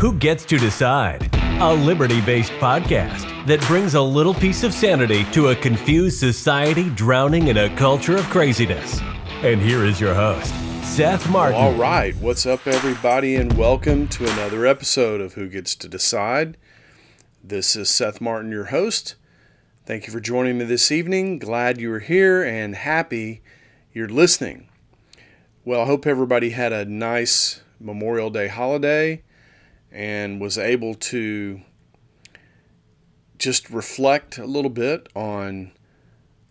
Who Gets to Decide? A liberty based podcast that brings a little piece of sanity to a confused society drowning in a culture of craziness. And here is your host, Seth Martin. All right, what's up, everybody, and welcome to another episode of Who Gets to Decide. This is Seth Martin, your host. Thank you for joining me this evening. Glad you are here and happy you're listening. Well, I hope everybody had a nice Memorial Day holiday and was able to just reflect a little bit on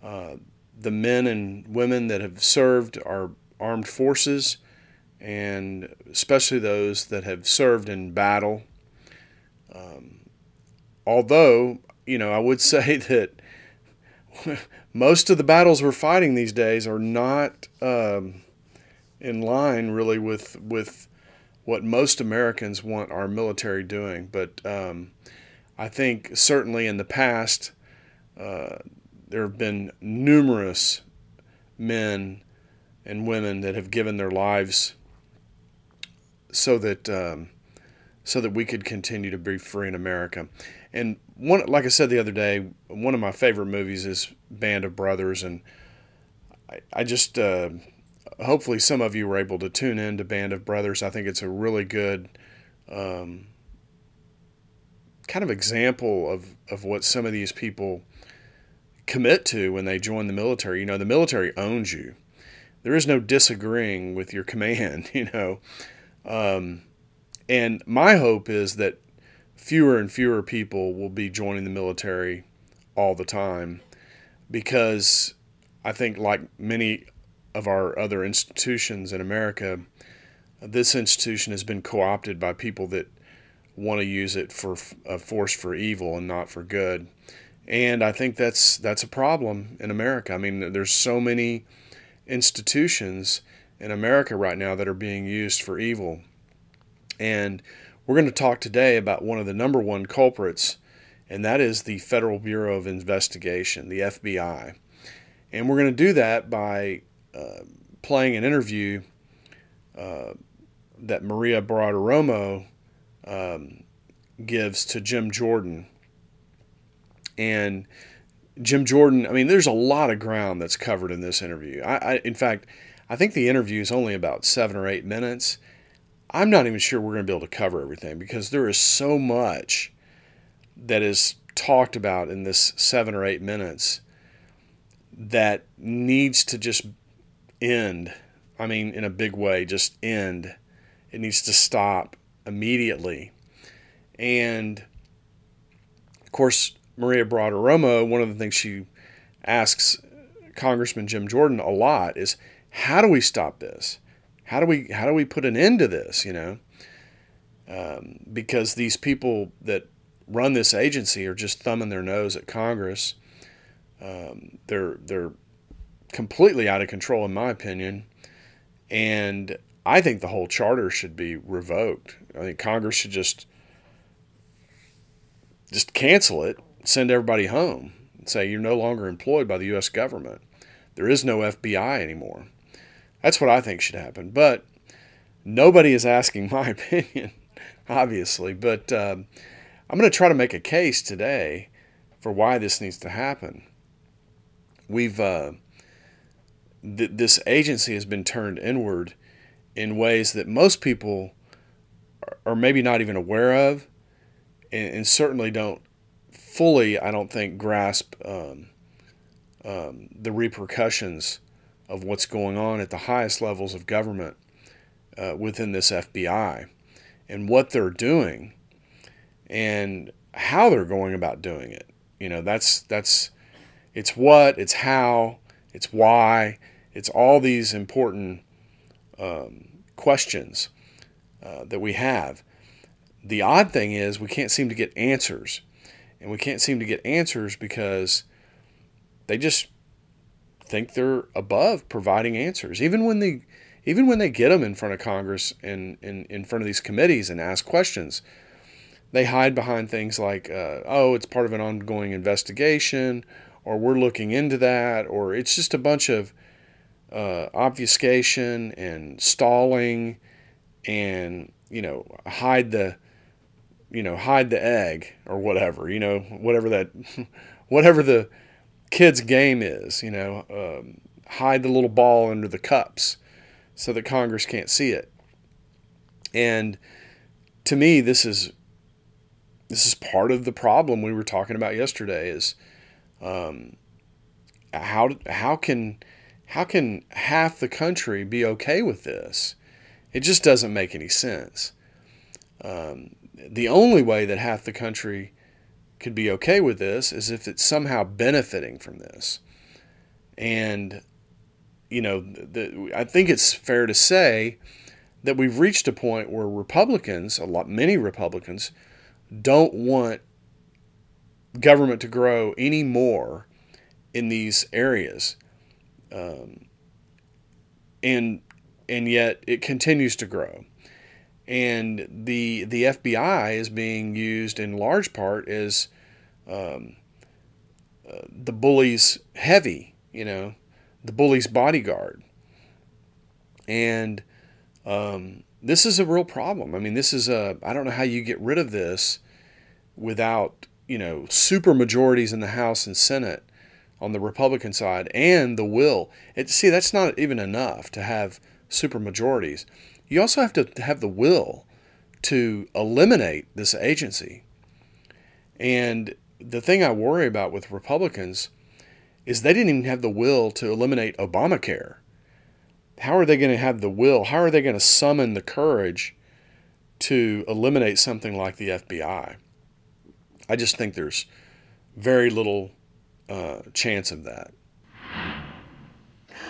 uh, the men and women that have served our armed forces and especially those that have served in battle. Um, although, you know, I would say that most of the battles we're fighting these days are not um, in line really with with what most Americans want our military doing. But um, I think certainly in the past, uh, there have been numerous men and women that have given their lives so that um, so that we could continue to be free in America. And one, like I said the other day, one of my favorite movies is Band of Brothers, and I, I just uh, hopefully some of you were able to tune in to Band of Brothers. I think it's a really good um, kind of example of, of what some of these people commit to when they join the military. You know, the military owns you. There is no disagreeing with your command, you know. Um, and my hope is that fewer and fewer people will be joining the military all the time because I think, like many of our other institutions in America, this institution has been co opted by people that want to use it for a force for evil and not for good. And I think that's that's a problem in America. I mean, there's so many institutions in America right now that are being used for evil. And we're going to talk today about one of the number one culprits, and that is the Federal Bureau of Investigation, the FBI. And we're going to do that by playing an interview uh, that Maria Bartiromo um, gives to Jim Jordan. And Jim Jordan, I mean, there's a lot of ground that's covered in this interview. I, I, in fact, I think the interview is only about seven or eight minutes. I'm not even sure we're going to be able to cover everything because there is so much that is talked about in this seven or eight minutes that needs to just end. I mean, in a big way, just end. It needs to stop immediately. And of course, Maria Bartiromo, one of the things she asks Congressman Jim Jordan a lot is how do we stop this? How do we how do we put an end to this? You know, um, because these people that run this agency are just thumbing their nose at Congress. Um, they're they're completely out of control, in my opinion. And I think the whole charter should be revoked. I think Congress should just just cancel it, send everybody home, and say you're no longer employed by the U.S. government. There is no FBI anymore. That's what I think should happen. But nobody is asking my opinion, obviously. But um, I'm going to try to make a case today for why this needs to happen. We've uh, th- this agency has been turned inward in ways that most people are maybe not even aware of, and, and certainly don't fully, I don't think, grasp um, um, the repercussions of what's going on at the highest levels of government uh, within this FBI and what they're doing and how they're going about doing it. You know, that's that's it's what, it's how, it's why, it's all these important um, questions uh, that we have. The odd thing is we can't seem to get answers, and we can't seem to get answers because they just think they're above providing answers, even when they even when they get them in front of Congress and in, in front of these committees and ask questions. They hide behind things like, uh, oh, it's part of an ongoing investigation, or we're looking into that, or it's just a bunch of uh, obfuscation and stalling and, you know, hide the you know, hide the egg or whatever, you know, whatever that, whatever the kid's game is, you know, um, hide the little ball under the cups so that Congress can't see it. And to me, this is this is part of the problem we were talking about yesterday. Is um, how how can how can half the country be okay with this? It just doesn't make any sense. Um, the only way that half the country could be okay with this is if it's somehow benefiting from this. And, you know, the, I think it's fair to say that we've reached a point where Republicans, a lot, many Republicans, don't want government to grow any more in these areas. Um, and and yet it continues to grow. And the the FBI is being used in large part as um, uh, the bully's heavy, you know, the bully's bodyguard. And um, this is a real problem. I mean, this is a I don't know how you get rid of this without you know super majorities in the House and Senate on the Republican side and the will. It, see, that's not even enough to have super majorities. You also have to have the will to eliminate this agency. And the thing I worry about with Republicans is they didn't even have the will to eliminate Obamacare. How are they going to have the will? How are they going to summon the courage to eliminate something like the FBI? I just think there's very little uh, chance of that.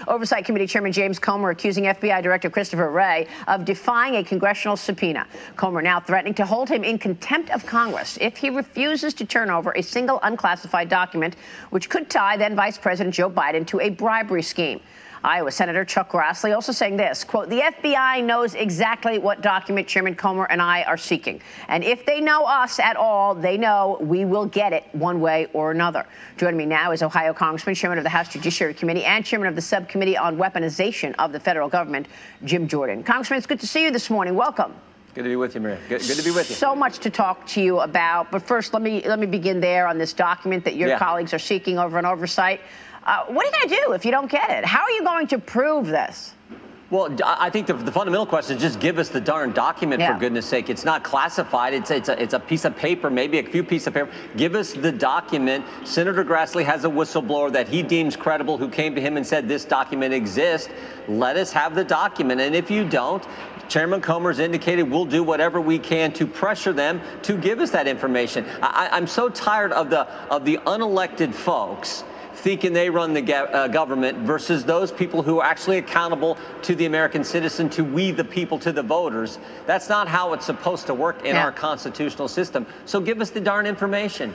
Oversight Committee Chairman James Comer accusing FBI Director Christopher Wray of defying a congressional subpoena. Comer now threatening to hold him in contempt of Congress if he refuses to turn over a single unclassified document, which could tie then Vice President Joe Biden to a bribery scheme. Iowa Senator Chuck Grassley also saying this, quote, the FBI knows exactly what document Chairman Comer and I are seeking. And if they know us at all, they know we will get it one way or another. Joining me now is Ohio Congressman, Chairman of the House Judiciary Committee, and Chairman of the Subcommittee on Weaponization of the Federal Government, Jim Jordan. Congressman, it's good to see you this morning. Welcome. Good to be with you, Maria. Good, good, to be with you. So much to talk to you about, but first, let me let me begin there on this document that your yeah. colleagues are seeking over an oversight. Uh, what are you going to do if you don't get it? How are you going to prove this? Well, I think the, the, fundamental question is just give us the darn document yeah. for goodness sake. It's not classified. It's it's a, it's a piece of paper, maybe a few pieces of paper. Give us the document. Senator Grassley has a whistleblower that he deems credible who came to him and said this document exists. Let us have the document. And if you don't, Chairman Comer's indicated we'll do whatever we can to pressure them to give us that information. I, I'm so tired of the of the unelected folks thinking they run the uh, government versus those people who are actually accountable to the American citizen, to we the people, to the voters. That's not how it's supposed to work in yeah. our constitutional system. So give us the darn information.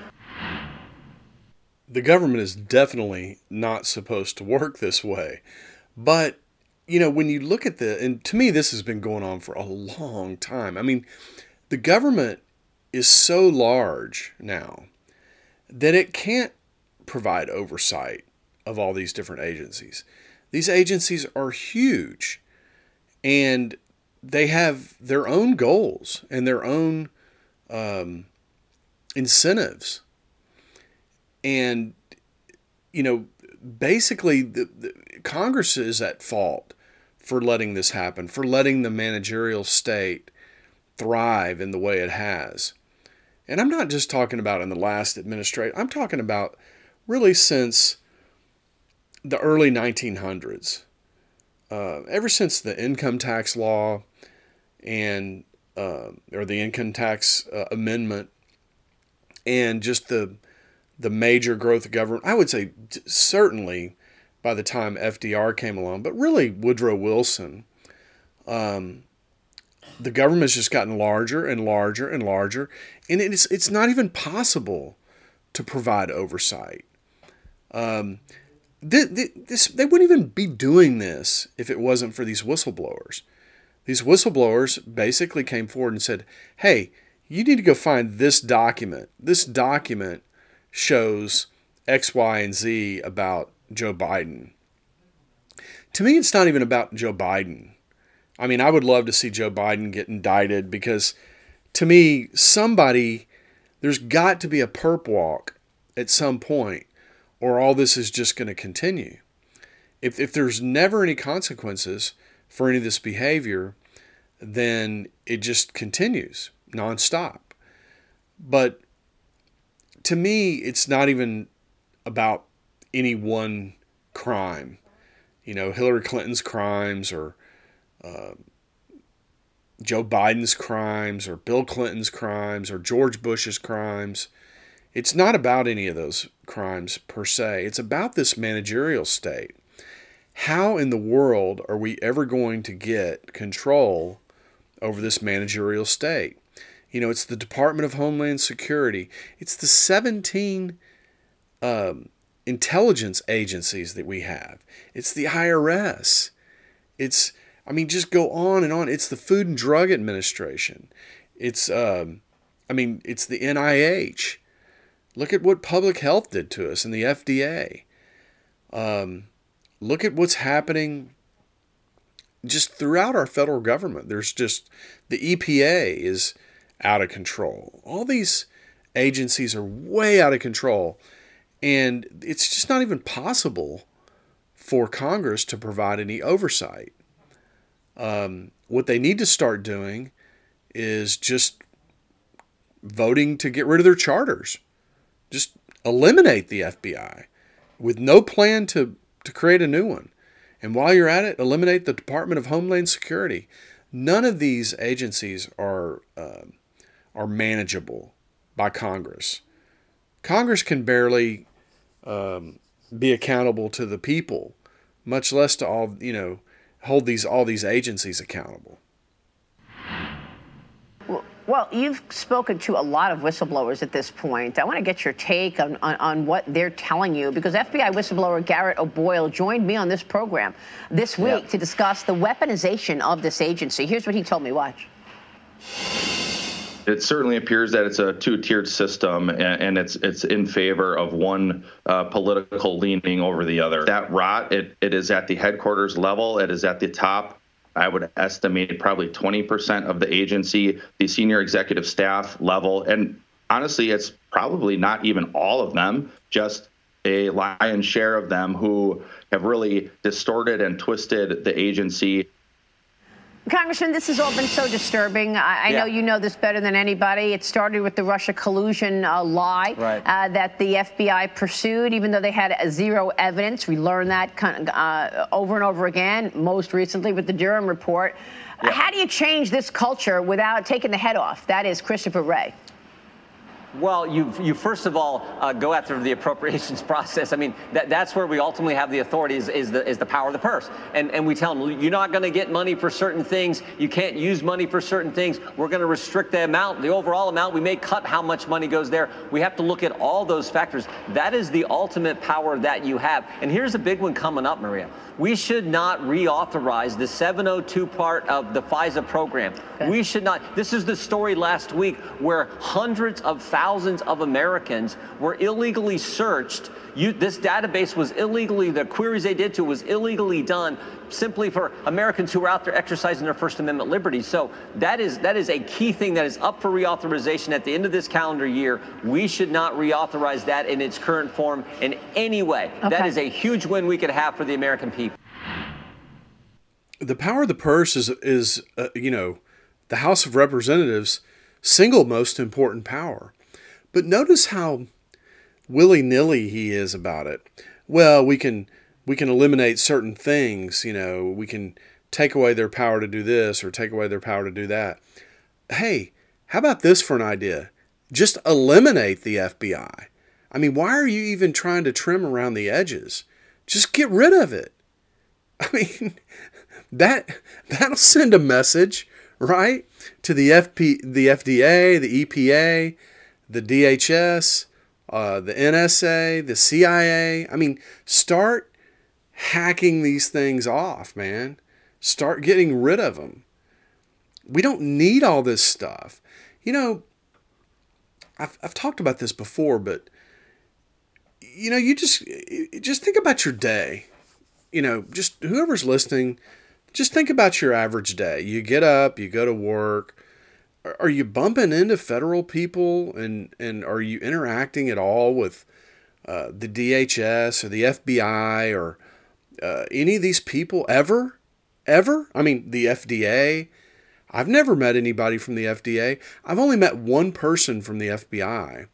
The government is definitely not supposed to work this way. But, you know, when you look at the, and to me, this has been going on for a long time. I mean, the government is so large now that it can't provide oversight of all these different agencies. These agencies are huge and they have their own goals and their own um, incentives. And, you know, basically, the, the, Congress is at fault for letting this happen, for letting the managerial state thrive in the way it has. And I'm not just talking about in the last administration, I'm talking about really since the early 1900s. Uh, ever since the income tax law and uh, or the income tax uh, amendment and just the the major growth of government, I would say certainly by the time FDR came along, but really Woodrow Wilson, um, the government's just gotten larger and larger and larger, and it's it's not even possible to provide oversight. Um, this, they wouldn't even be doing this if it wasn't for these whistleblowers. These whistleblowers basically came forward and said, hey, you need to go find this document. This document shows X, Y, and Z about Joe Biden. To me, it's not even about Joe Biden. I mean, I would love to see Joe Biden get indicted because to me, somebody, there's got to be a perp walk at some point, or all this is just going to continue. If, if there's never any consequences for any of this behavior, then it just continues nonstop. But to me, it's not even about any one crime. You know, Hillary Clinton's crimes or uh, Joe Biden's crimes or Bill Clinton's crimes or George Bush's crimes. It's not about any of those crimes per se. It's about this managerial state. How in the world are we ever going to get control over this managerial state? You know, it's the Department of Homeland Security. It's the 17 um, intelligence agencies that we have. It's the IRS. It's, I mean, just go on and on. It's the Food and Drug Administration. It's, um, I mean, it's the NIH. Look at what public health did to us and the FDA. Um, look at what's happening just throughout our federal government. There's just the EPA is out of control. All these agencies are way out of control. And it's just not even possible for Congress to provide any oversight. Um, what they need to start doing is just voting to get rid of their charters. Just eliminate the FBI with no plan to, to create a new one. And while you're at it, eliminate the Department of Homeland Security. None of these agencies are. Uh, are manageable by Congress. Congress can barely um, be accountable to the people, much less to all you know hold these all these agencies accountable. Well, you've spoken to a lot of whistleblowers at this point. I want to get your take on, on, on, what they're telling you because FBI whistleblower Garrett O'Boyle joined me on this program this week yep. to discuss the weaponization of this agency. Here's what he told me. Watch it certainly appears that it's a two-tiered system, and, and it's it's in favor of one uh, political leaning over the other. That rot, it, it is at the headquarters level. It is at the top. I would estimate probably 20% of the agency, the senior executive staff level, and honestly, it's probably not even all of them. Just a lion's share of them who have really distorted and twisted the agency Congressman, this has all been so disturbing. I, I yeah. know you know this better than anybody. It started with the Russia collusion uh, lie right. uh, that the FBI pursued, even though they had zero evidence. We learned that uh, over and over again, most recently with the Durham report. Yeah. How do you change this culture without taking the head off? That is Christopher Wray. Well, you, you first of all uh, go after the appropriations process. I mean, that, that's where we ultimately have the authority is, is, the, is the power of the purse. And, and we tell them, you're not going to get money for certain things. You can't use money for certain things. We're going to restrict the amount, the overall amount. We may cut how much money goes there. We have to look at all those factors. That is the ultimate power that you have. And here's a big one coming up, Maria. We should not reauthorize the 702 part of the FISA program. Okay. We should not. This is the story last week where hundreds of thousands of Americans were illegally searched. You, this database was illegally, the queries they did to was illegally done simply for Americans who were out there exercising their First Amendment liberties. So that is that is a key thing that is up for reauthorization at the end of this calendar year. We should not reauthorize that in its current form in any way. Okay. That is a huge win we could have for the American people. The power of the purse is is uh, you know the House of Representatives single most important power. But notice how willy nilly he is about it. Well, we can we can eliminate certain things, you know, we can take away their power to do this or take away their power to do that. Hey, how about this for an idea? Just eliminate the FBI. I mean, why are you even trying to trim around the edges? Just get rid of it. I mean, that that'll send a message, right? To the FP the FDA, the EPA, the DHS, uh, the NSA, the CIA. I mean, start hacking these things off, man. Start getting rid of them. We don't need all this stuff. You know, I've, I've talked about this before, but you know, you just just think about your day. You know, just whoever's listening, just think about your average day. You get up, you go to work, are you bumping into federal people and and are you interacting at all with uh, the DHS or the FBI or uh, any of these people ever? Ever? I mean, the FDA. I've never met anybody from the FDA. I've only met one person from the FBI,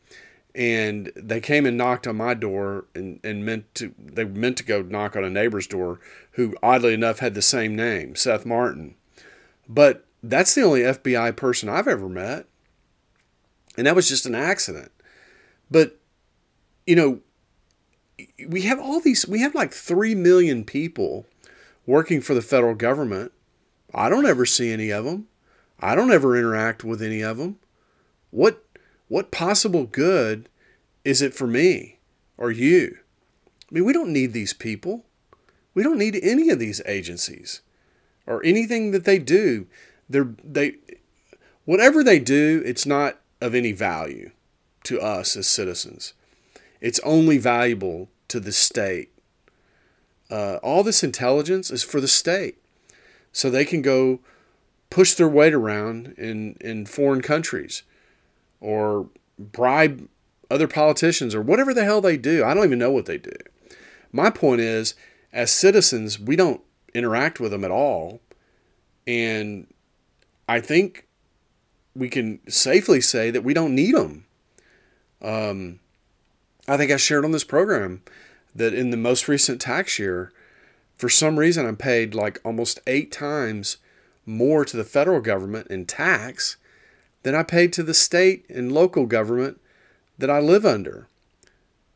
and they came and knocked on my door and, and meant to they meant to go knock on a neighbor's door who oddly enough had the same name, Seth Martin. But that's the only FBI person I've ever met. And that was just an accident. But, you know, we have all these, we have like 3 million people working for the federal government. I don't ever see any of them. I don't ever interact with any of them. What, what possible good is it for me or you? I mean, we don't need these people. We don't need any of these agencies or anything that they do they're they whatever they do, it's not of any value to us as citizens. It's only valuable to the state. Uh, all this intelligence is for the state, so they can go push their weight around in in foreign countries, or bribe other politicians, or whatever the hell they do. I don't even know what they do. My point is, as citizens, we don't interact with them at all, and I think we can safely say that we don't need them. Um, I think I shared on this program that in the most recent tax year, for some reason, I paid like almost eight times more to the federal government in tax than I paid to the state and local government that I live under.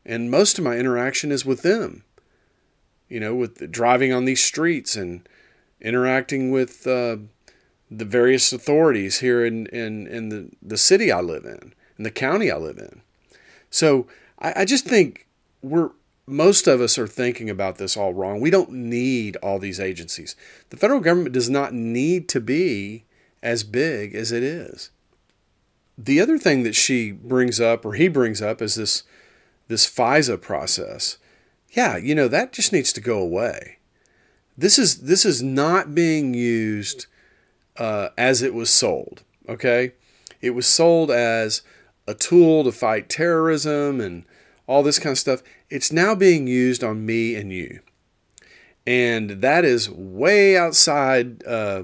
And most of my interaction is with them, you know, with driving on these streets and interacting with uh, the various authorities here in, in, in the, the city I live in, in the county I live in. So I, I just think we're most of us are thinking about this all wrong. We don't need all these agencies. The federal government does not need to be as big as it is. The other thing that she brings up or he brings up is this this FISA process. Yeah, you know, that just needs to go away. This is this is not being used uh, as it was sold. Okay, it was sold as a tool to fight terrorism and all this kind of stuff. It's now being used on me and you, and that is way outside uh,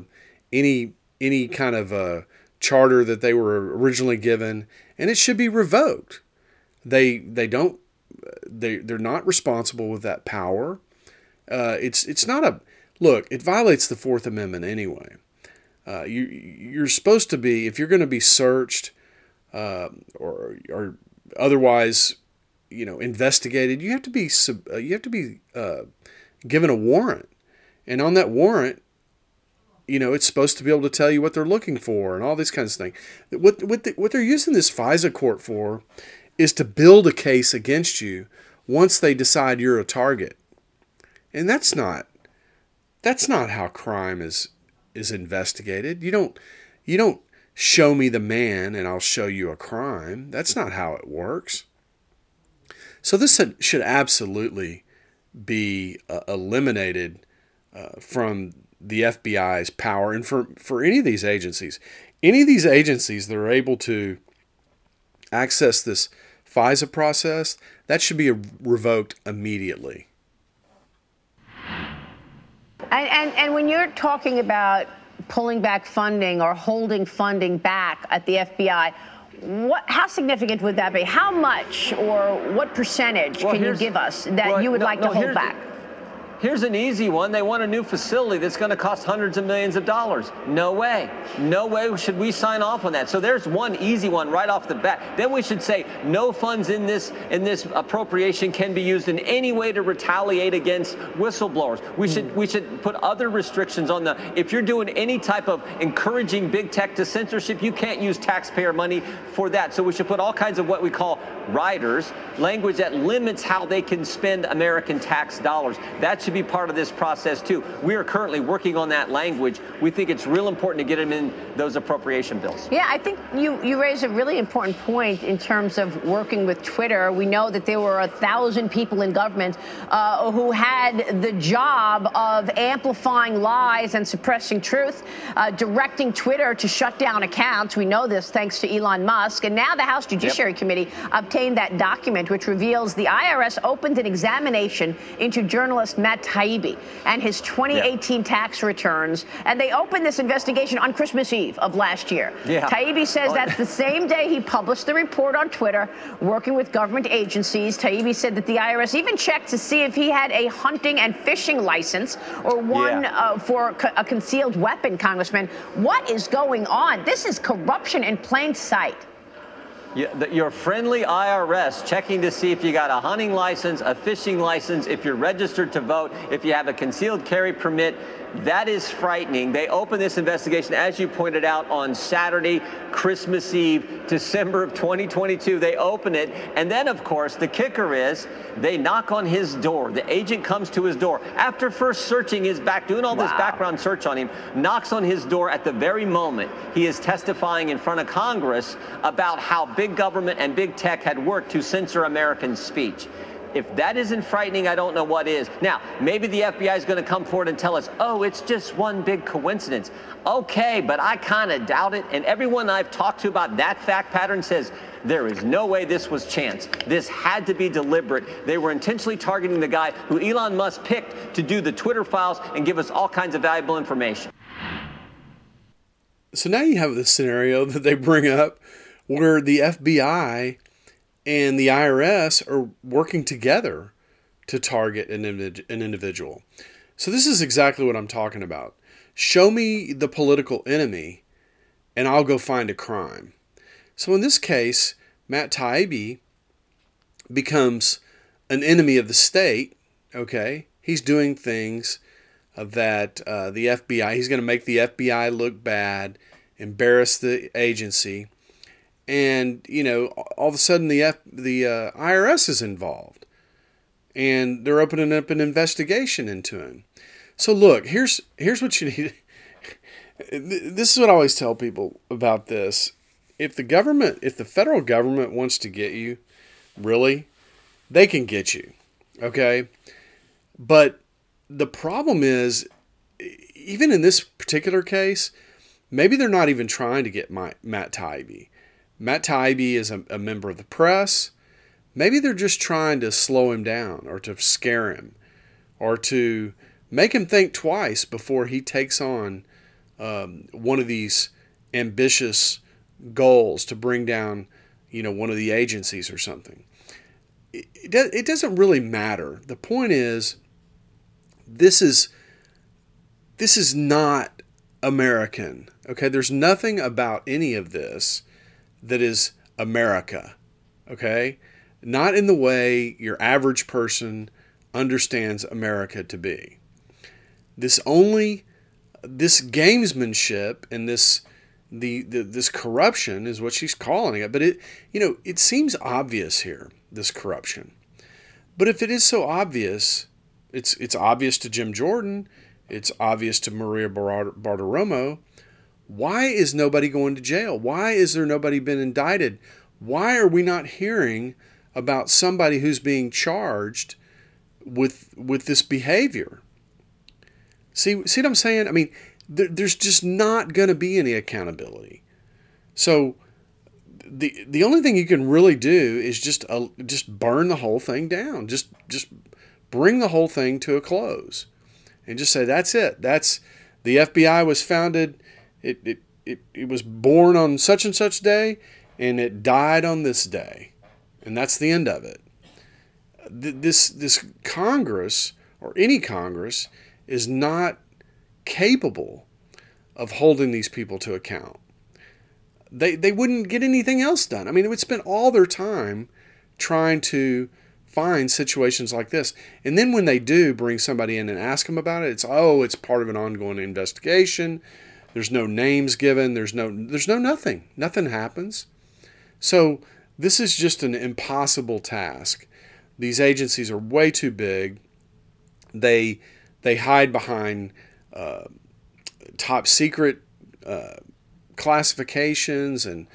any any kind of uh, charter that they were originally given, and it should be revoked. They they don't they they're not responsible with that power. Uh, it's it's not a look. It violates the Fourth Amendment anyway. Uh, you you're supposed to be if you're going to be searched uh, or or otherwise you know investigated. You have to be uh, you have to be uh, given a warrant, and on that warrant, you know it's supposed to be able to tell you what they're looking for and all these kinds of things. What what the, what they're using this FISA court for is to build a case against you once they decide you're a target, and that's not that's not how crime is is investigated. You don't you don't show me the man and I'll show you a crime. That's not how it works. So this should absolutely be uh, eliminated uh, from the FBI's power and for, for any of these agencies. Any of these agencies that are able to access this FISA process, that should be revoked immediately. And, and, and when you're talking about pulling back funding or holding funding back at the FBI, what, how significant would that be? How much or what percentage well, can you give us that well, you would no, like no, to hold back? Here's an easy one. They want a new facility that's going to cost hundreds of millions of dollars. No way. No way should we sign off on that. So there's one easy one right off the bat. Then we should say no funds in this in this appropriation can be used in any way to retaliate against whistleblowers. We should hmm. we should put other restrictions on the if you're doing any type of encouraging big tech to censorship, you can't use taxpayer money for that. So we should put all kinds of what we call riders, language that limits how they can spend American tax dollars. That should to be part of this process too. We are currently working on that language. We think it's real important to get them in those appropriation bills. Yeah, I think you, you raise a really important point in terms of working with Twitter. We know that there were a thousand people in government uh, who had the job of amplifying lies and suppressing truth, uh, directing Twitter to shut down accounts. We know this thanks to Elon Musk. And now the House Judiciary yep. Committee obtained that document, which reveals the IRS opened an examination into journalist Matt Taibbi and his 2018 yep. tax returns. And they opened this investigation on Christmas Eve of last year. Yeah. Taibbi says oh. that's the same day he published the report on Twitter, working with government agencies. Taibbi said that the IRS even checked to see if he had a hunting and fishing license or one yeah. uh, for a concealed weapon, Congressman. What is going on? This is corruption in plain sight. Your friendly IRS checking to see if you got a hunting license, a fishing license, if you're registered to vote, if you have a concealed carry permit. That is frightening. They opened this investigation, as you pointed out, on Saturday, Christmas Eve, December of 2022. They open it. And then, of course, the kicker is they knock on his door. The agent comes to his door after first searching his back, doing all wow. this background search on him, knocks on his door at the very moment he is testifying in front of Congress about how big government and big tech had worked to censor American speech. If that isn't frightening, I don't know what is. Now, maybe the FBI is going to come forward and tell us, oh, it's just one big coincidence. Okay, but I kind of doubt it. And everyone I've talked to about that fact pattern says, there is no way this was chance. This had to be deliberate. They were intentionally targeting the guy who Elon Musk picked to do the Twitter files and give us all kinds of valuable information. So now you have the scenario that they bring up where the FBI and the IRS are working together to target an, an individual. So, this is exactly what I'm talking about. Show me the political enemy, and I'll go find a crime. So, in this case, Matt Taibbi becomes an enemy of the state. Okay, he's doing things that uh, the FBI. He's going to make the FBI look bad, embarrass the agency, and you know all of a sudden the F, the uh, IRS is involved, and they're opening up an investigation into him. So look, here's here's what you need. this is what I always tell people about this. If the government, if the federal government wants to get you, really, they can get you. Okay? But the problem is, even in this particular case, maybe they're not even trying to get my, Matt Taibbi. Matt Taibbi is a, a member of the press. Maybe they're just trying to slow him down or to scare him or to make him think twice before he takes on um, one of these ambitious goals to bring down, you know, one of the agencies or something. It, it, it doesn't really matter. The point is, this is this is not American. Okay, there's nothing about any of this that is America, okay? Not in the way your average person understands America to be. This only, this gamesmanship and this, the, the this corruption is what she's calling it. But it, you know, it seems obvious here, this corruption. But if it is so obvious, it's it's obvious to Jim Jordan, it's obvious to Maria Bartiromo, why is nobody going to jail? Why is there nobody been indicted? Why are we not hearing about somebody who's being charged with with this behavior? See, see what I'm saying? I mean, there, there's just not going to be any accountability. So the the only thing you can really do is just uh, just burn the whole thing down. Just just bring the whole thing to a close, and just say that's it. That's the FBI was founded it, it, it, it was born on such and such day and it died on this day. And that's the end of it. This, this Congress, or any Congress, is not capable of holding these people to account. They, they wouldn't get anything else done. I mean, they would spend all their time trying to find situations like this. And then when they do bring somebody in and ask them about it, it's, oh, it's part of an ongoing investigation. There's no names given. There's no there's no nothing. Nothing happens. So this is just an impossible task. These agencies are way too big. They they hide behind uh, top secret uh, classifications and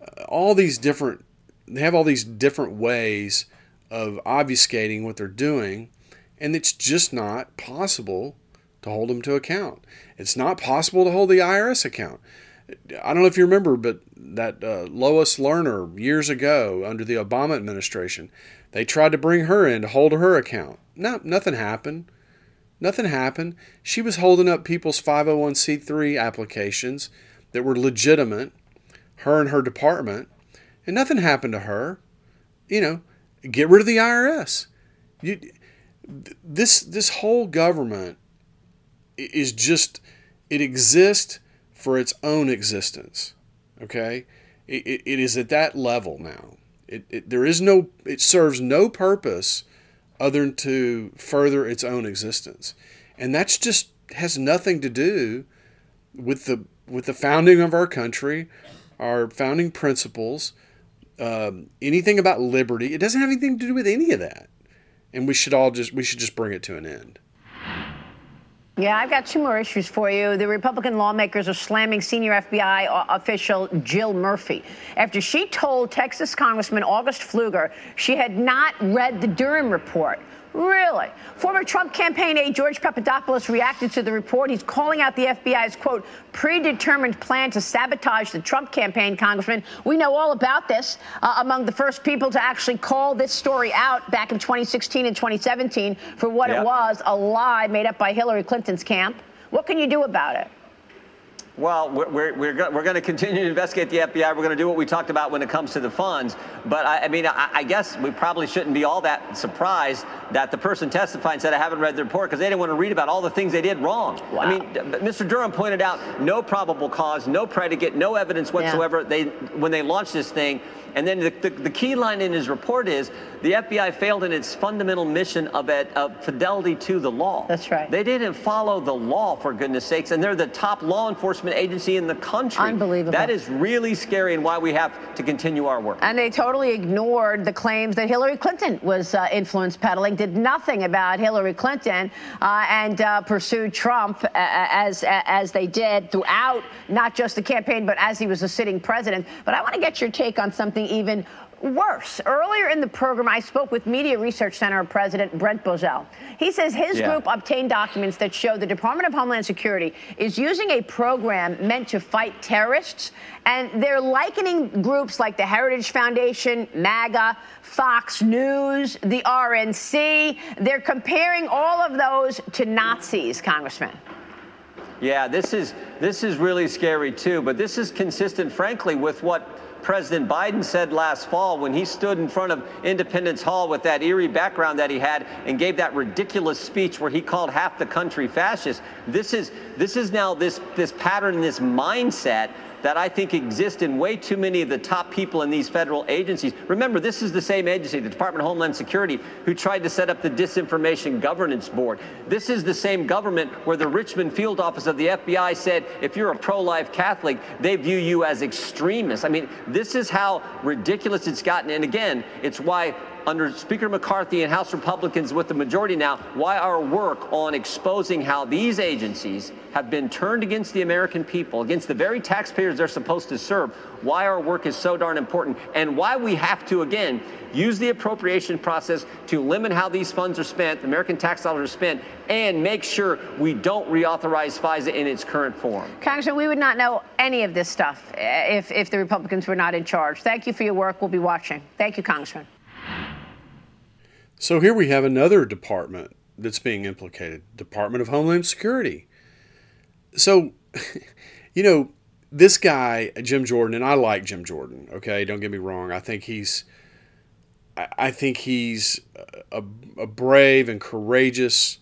uh, all these different. They have all these different ways of obfuscating what they're doing, and it's just not possible to hold them to account. It's not possible to hold the IRS account. I don't know if you remember, but that uh, Lois Lerner years ago under the Obama administration, they tried to bring her in to hold her account. No, nothing happened. Nothing happened. She was holding up people's 501c3 applications that were legitimate, her and her department, and nothing happened to her. You know, get rid of the IRS. You, this this whole government is just it exists for its own existence. Okay, it, it is at that level now. It, it, there is no it serves no purpose other than to further its own existence, and that's just has nothing to do with the with the founding of our country, our founding principles, um, anything about liberty. It doesn't have anything to do with any of that, and we should all just we should just bring it to an end. Yeah, I've got two more issues for you. The Republican lawmakers are slamming senior FBI uh, official Jill Murphy after she told Texas Congressman August Pfluger she had not read the Durham report. Really? Former Trump campaign aide George Papadopoulos reacted to the report. He's calling out the FBI's, quote, predetermined plan to sabotage the Trump campaign, Congressman. We know all about this. Uh, among the first people to actually call this story out back in 2016 and 2017 for what yep. it was a lie made up by Hillary Clinton's camp. What can you do about it? Well, we're, we're, we're, we're going to continue to investigate the FBI. We're going to do what we talked about when it comes to the funds. But I, I mean, I, I, guess we probably shouldn't be all that surprised that the person testifying said, I haven't read the report because they didn't want to read about all the things they did wrong. Wow. I mean, Mr. Durham pointed out no probable cause, no predicate, no evidence whatsoever. Yeah. They, when they launched this thing, and then the, the, the, key line in his report is the FBI failed in its fundamental mission of, of fidelity to the law. That's right. They didn't follow the law, for goodness sakes, and they're the top law enforcement agency in the country. Unbelievable. That is really scary and why we have to continue our work. And they totally ignored the claims that Hillary Clinton was uh, influence peddling, did nothing about Hillary Clinton, uh, and uh, pursued Trump as, as they did throughout not just the campaign, but as he was a sitting president. But I want to get your take on something something even worse. Earlier in the program, I spoke with Media Research Center President Brent Bozell. He says his yeah. group obtained documents that show the Department of Homeland Security is using a program meant to fight terrorists, and they're likening groups like the Heritage Foundation, MAGA, Fox News, the RNC. They're comparing all of those to Nazis, Congressman. Yeah, this is this is really scary too, but this is consistent, frankly, with what President Biden said last fall when he stood in front of Independence Hall with that eerie background that he had and gave that ridiculous speech where he called half the country fascist. This is this is now this this pattern, this mindset that I think exist in way too many of the top people in these federal agencies. Remember, this is the same agency, the Department of Homeland Security, who tried to set up the Disinformation Governance Board. This is the same government where the Richmond field office of the FBI said if you're a pro life Catholic, they view you as extremist. I mean, this is how ridiculous it's gotten. And again, it's why under Speaker McCarthy and House Republicans with the majority now, why our work on exposing how these agencies have been turned against the American people, against the very taxpayers they're supposed to serve, why our work is so darn important, and why we have to, again, use the appropriation process to limit how these funds are spent, the American tax dollars are spent, and make sure we don't reauthorize FISA in its current form. Congressman, we would not know any of this stuff eh, if, if the Republicans were not in charge. Thank you for your work. We'll be watching. Thank you, Congressman. So here we have another department that's being implicated Department of Homeland Security. So, you know, this guy, Jim Jordan, and I like Jim Jordan, okay? Don't get me wrong. I think he's. I think he's a, a brave and courageous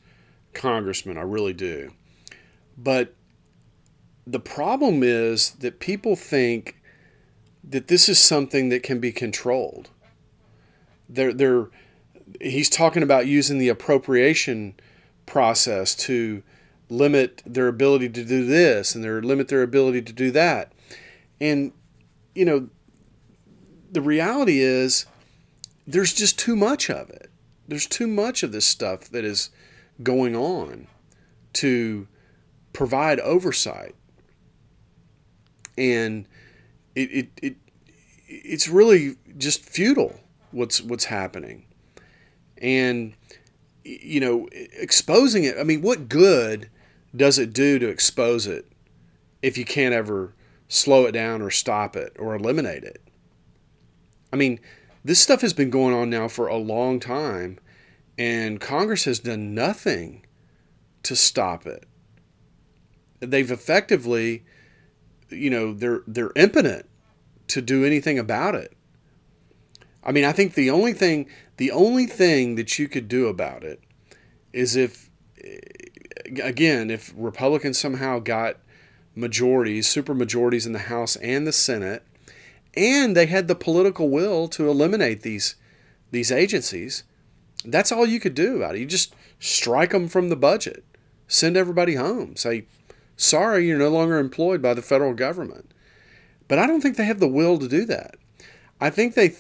congressman. I really do. But the problem is that people think that this is something that can be controlled. They're, they're, he's talking about using the appropriation process to limit their ability to do this and their limit their ability to do that. And you know, the reality is there's just too much of it. There's too much of this stuff that is going on to provide oversight. And it, it, it it's really just futile what's what's happening. And you know, exposing it, I mean, what good does it do to expose it if you can't ever slow it down or stop it or eliminate it? I mean, this stuff has been going on now for a long time, and Congress has done nothing to stop it. They've effectively, you know, they're they're impotent to do anything about it. I mean, I think the only thing the only thing that you could do about it is if again, if Republicans somehow got majorities, super majorities in the House and the Senate, and they had the political will to eliminate these these agencies, that's all you could do about it. You just strike them from the budget, send everybody home, say, sorry, you're no longer employed by the federal government. But I don't think they have the will to do that. I think they,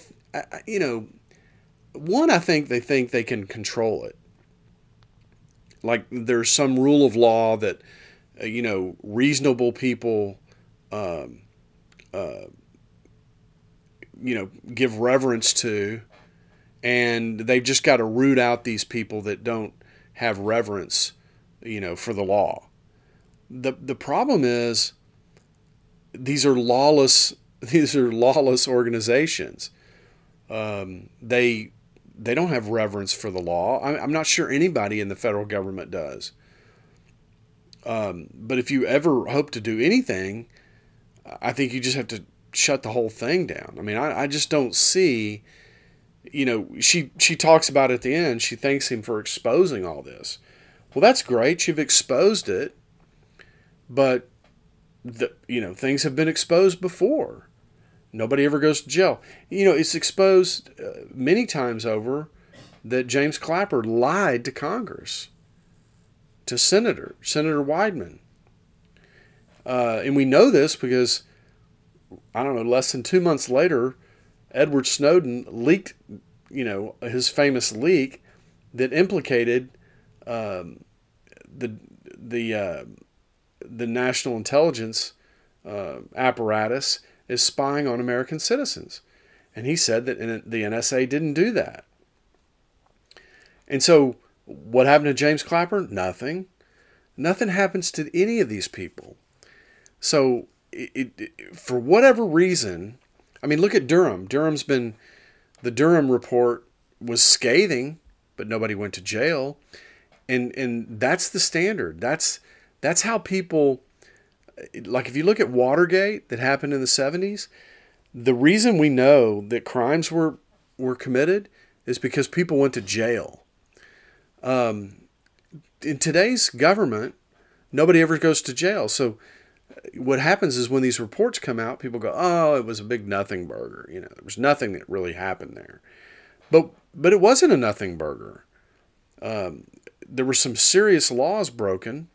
you know, one, I think they think they can control it. Like there's some rule of law that, uh, you know, reasonable people, um, uh, you know, give reverence to, and they've just got to root out these people that don't have reverence, you know, for the law. the The problem is these are lawless these are lawless organizations. Um, they they don't have reverence for the law. I'm, not sure anybody in the federal government does. Um, but if you ever hope to do anything, I think you just have to shut the whole thing down. I mean, I, I just don't see. You know, she she talks about at the end. She thanks him for exposing all this. Well, that's great. You've exposed it, but the, you know, things have been exposed before. Nobody ever goes to jail. You know, it's exposed uh, many times over that James Clapper lied to Congress, to Senator Senator Wyden. Uh, and we know this because I don't know, less than two months later, Edward Snowden leaked, you know, his famous leak that implicated um, the the uh, the national intelligence uh, apparatus is spying on American citizens. And he said that the NSA didn't do that. And so, what happened to James Clapper? Nothing. Nothing happens to any of these people. So, it, it, for whatever reason, I mean, look at Durham. Durham's been, the Durham report was scathing, but nobody went to jail. And, and that's the standard. That's, that's how people, like if you look at Watergate that happened in the 70s, the reason we know that crimes were, were committed is because people went to jail. Um, in today's government, nobody ever goes to jail. So what happens is when these reports come out, people go, "Oh, it was a big nothing burger." You know, there was nothing that really happened there. But but it wasn't a nothing burger. Um, there were some serious laws broken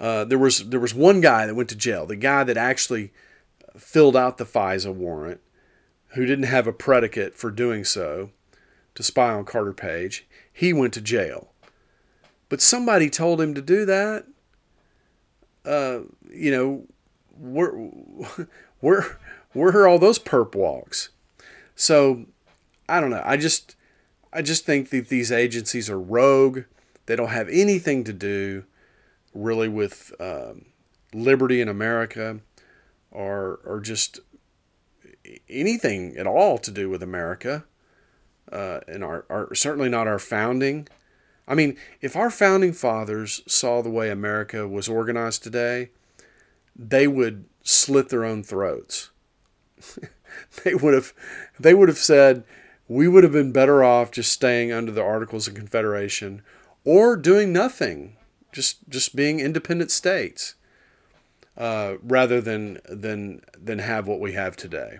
uh, there was there was one guy that went to jail, the guy that actually filled out the FISA warrant, who didn't have a predicate for doing so, to spy on Carter Page. He went to jail, but somebody told him to do that. Uh, you know, where where where are all those perp walks? So I don't know. I just I just think that these agencies are rogue. They don't have anything to do really with um, liberty in America or, or just anything at all to do with America uh, and our, our certainly not our founding. I mean, if our founding fathers saw the way America was organized today, they would slit their own throats. they would have they would have said we would have been better off just staying under the Articles of Confederation or doing nothing just just being independent states, uh, rather than than than have what we have today.